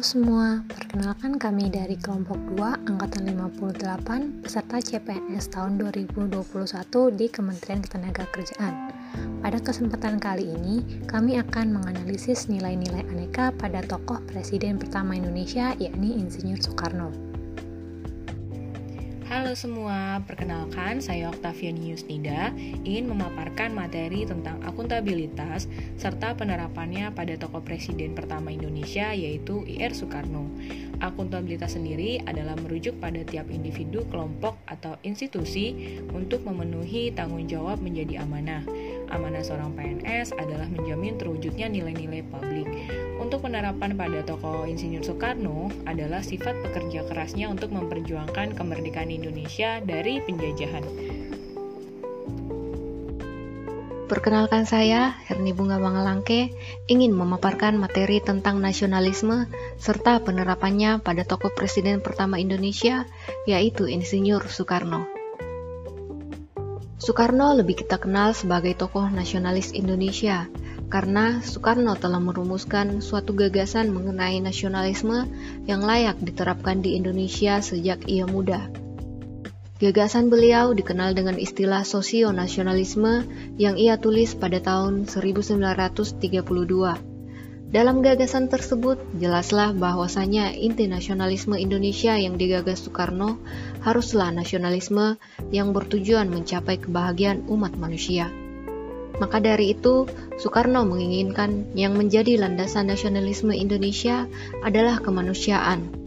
Halo semua, perkenalkan kami dari kelompok 2 angkatan 58 peserta CPNS tahun 2021 di Kementerian Ketenagakerjaan. Pada kesempatan kali ini, kami akan menganalisis nilai-nilai aneka pada tokoh Presiden pertama Indonesia yakni Insinyur Soekarno. Halo semua, perkenalkan saya Octavian Yusnida ingin memaparkan materi tentang akuntabilitas serta penerapannya pada tokoh presiden pertama Indonesia yaitu IR Soekarno. Akuntabilitas sendiri adalah merujuk pada tiap individu, kelompok, atau institusi untuk memenuhi tanggung jawab menjadi amanah. Amanah seorang PNS adalah menjamin terwujudnya nilai-nilai publik. Untuk penerapan pada tokoh Insinyur Soekarno adalah sifat pekerja kerasnya untuk memperjuangkan kemerdekaan Indonesia dari penjajahan. Perkenalkan saya, Herni Bunga Bangalangke, ingin memaparkan materi tentang nasionalisme serta penerapannya pada tokoh presiden pertama Indonesia, yaitu Insinyur Soekarno. Soekarno lebih kita kenal sebagai tokoh nasionalis Indonesia, karena Soekarno telah merumuskan suatu gagasan mengenai nasionalisme yang layak diterapkan di Indonesia sejak ia muda. Gagasan beliau dikenal dengan istilah sosio-nasionalisme yang ia tulis pada tahun 1932. Dalam gagasan tersebut, jelaslah bahwasanya inti nasionalisme Indonesia yang digagas Soekarno haruslah nasionalisme yang bertujuan mencapai kebahagiaan umat manusia. Maka dari itu, Soekarno menginginkan yang menjadi landasan nasionalisme Indonesia adalah kemanusiaan,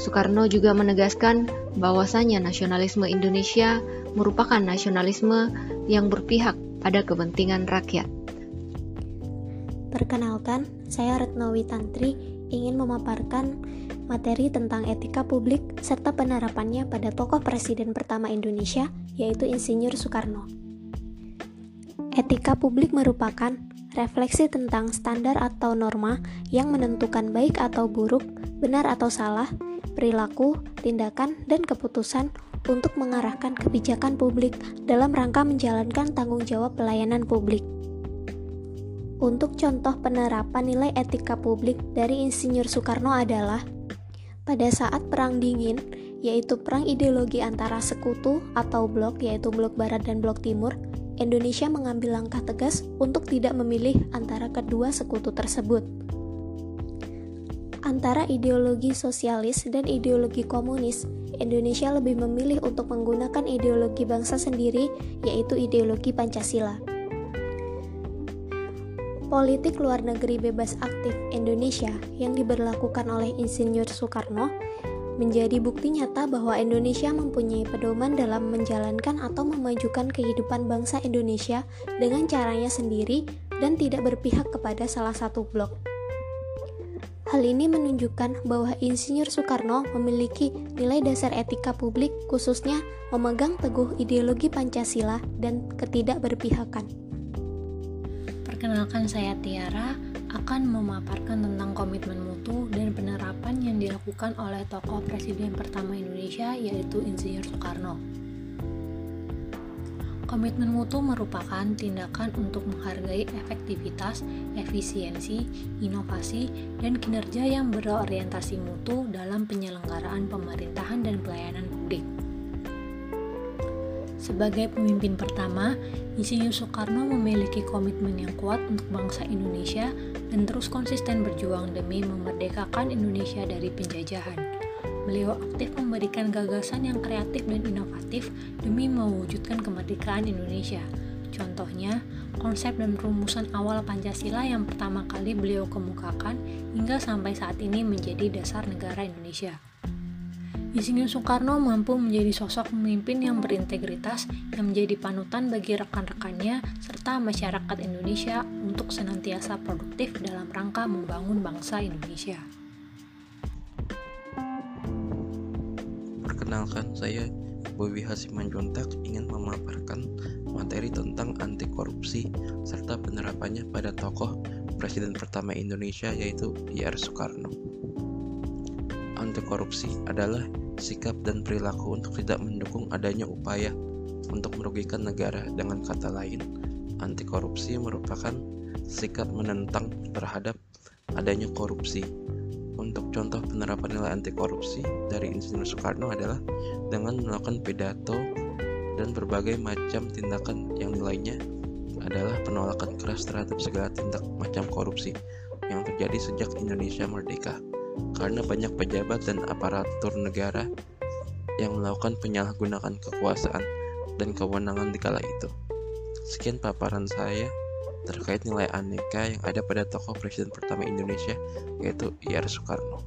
Soekarno juga menegaskan bahwasanya nasionalisme Indonesia merupakan nasionalisme yang berpihak pada kepentingan rakyat. Perkenalkan, saya Retnowi Tantri ingin memaparkan materi tentang etika publik serta penerapannya pada tokoh presiden pertama Indonesia, yaitu Insinyur Soekarno. Etika publik merupakan refleksi tentang standar atau norma yang menentukan baik atau buruk, benar atau salah, perilaku, tindakan, dan keputusan untuk mengarahkan kebijakan publik dalam rangka menjalankan tanggung jawab pelayanan publik. Untuk contoh penerapan nilai etika publik dari Insinyur Soekarno adalah pada saat Perang Dingin, yaitu perang ideologi antara sekutu atau blok, yaitu blok Barat dan blok Timur, Indonesia mengambil langkah tegas untuk tidak memilih antara kedua sekutu tersebut antara ideologi sosialis dan ideologi komunis, Indonesia lebih memilih untuk menggunakan ideologi bangsa sendiri, yaitu ideologi Pancasila. Politik luar negeri bebas aktif Indonesia yang diberlakukan oleh Insinyur Soekarno menjadi bukti nyata bahwa Indonesia mempunyai pedoman dalam menjalankan atau memajukan kehidupan bangsa Indonesia dengan caranya sendiri dan tidak berpihak kepada salah satu blok. Hal ini menunjukkan bahwa Insinyur Soekarno memiliki nilai dasar etika publik khususnya memegang teguh ideologi Pancasila dan ketidakberpihakan. Perkenalkan saya Tiara akan memaparkan tentang komitmen mutu dan penerapan yang dilakukan oleh tokoh presiden pertama Indonesia yaitu Insinyur Soekarno. Komitmen mutu merupakan tindakan untuk menghargai efektivitas, efisiensi, inovasi, dan kinerja yang berorientasi mutu dalam penyelenggaraan pemerintahan dan pelayanan publik. Sebagai pemimpin pertama, Insinyur Soekarno memiliki komitmen yang kuat untuk bangsa Indonesia dan terus konsisten berjuang demi memerdekakan Indonesia dari penjajahan. Beliau aktif memberikan gagasan yang kreatif dan inovatif demi mewujudkan kemerdekaan Indonesia. Contohnya, konsep dan rumusan awal Pancasila yang pertama kali beliau kemukakan hingga sampai saat ini menjadi dasar negara Indonesia. Insinyur Soekarno mampu menjadi sosok pemimpin yang berintegritas yang menjadi panutan bagi rekan-rekannya serta masyarakat Indonesia untuk senantiasa produktif dalam rangka membangun bangsa Indonesia. Perkenalkan, saya Bobi Hasiman Jontak ingin memaparkan materi tentang anti korupsi serta penerapannya pada tokoh Presiden pertama Indonesia yaitu IR Soekarno. Anti korupsi adalah sikap dan perilaku untuk tidak mendukung adanya upaya untuk merugikan negara. Dengan kata lain, anti korupsi merupakan sikap menentang terhadap adanya korupsi untuk contoh penerapan nilai anti korupsi dari Insinyur Soekarno adalah dengan melakukan pidato dan berbagai macam tindakan yang nilainya adalah penolakan keras terhadap segala tindak macam korupsi yang terjadi sejak Indonesia merdeka. Karena banyak pejabat dan aparatur negara yang melakukan penyalahgunaan kekuasaan dan kewenangan di kala itu. Sekian paparan saya terkait nilai aneka yang ada pada tokoh presiden pertama Indonesia yaitu IR Soekarno.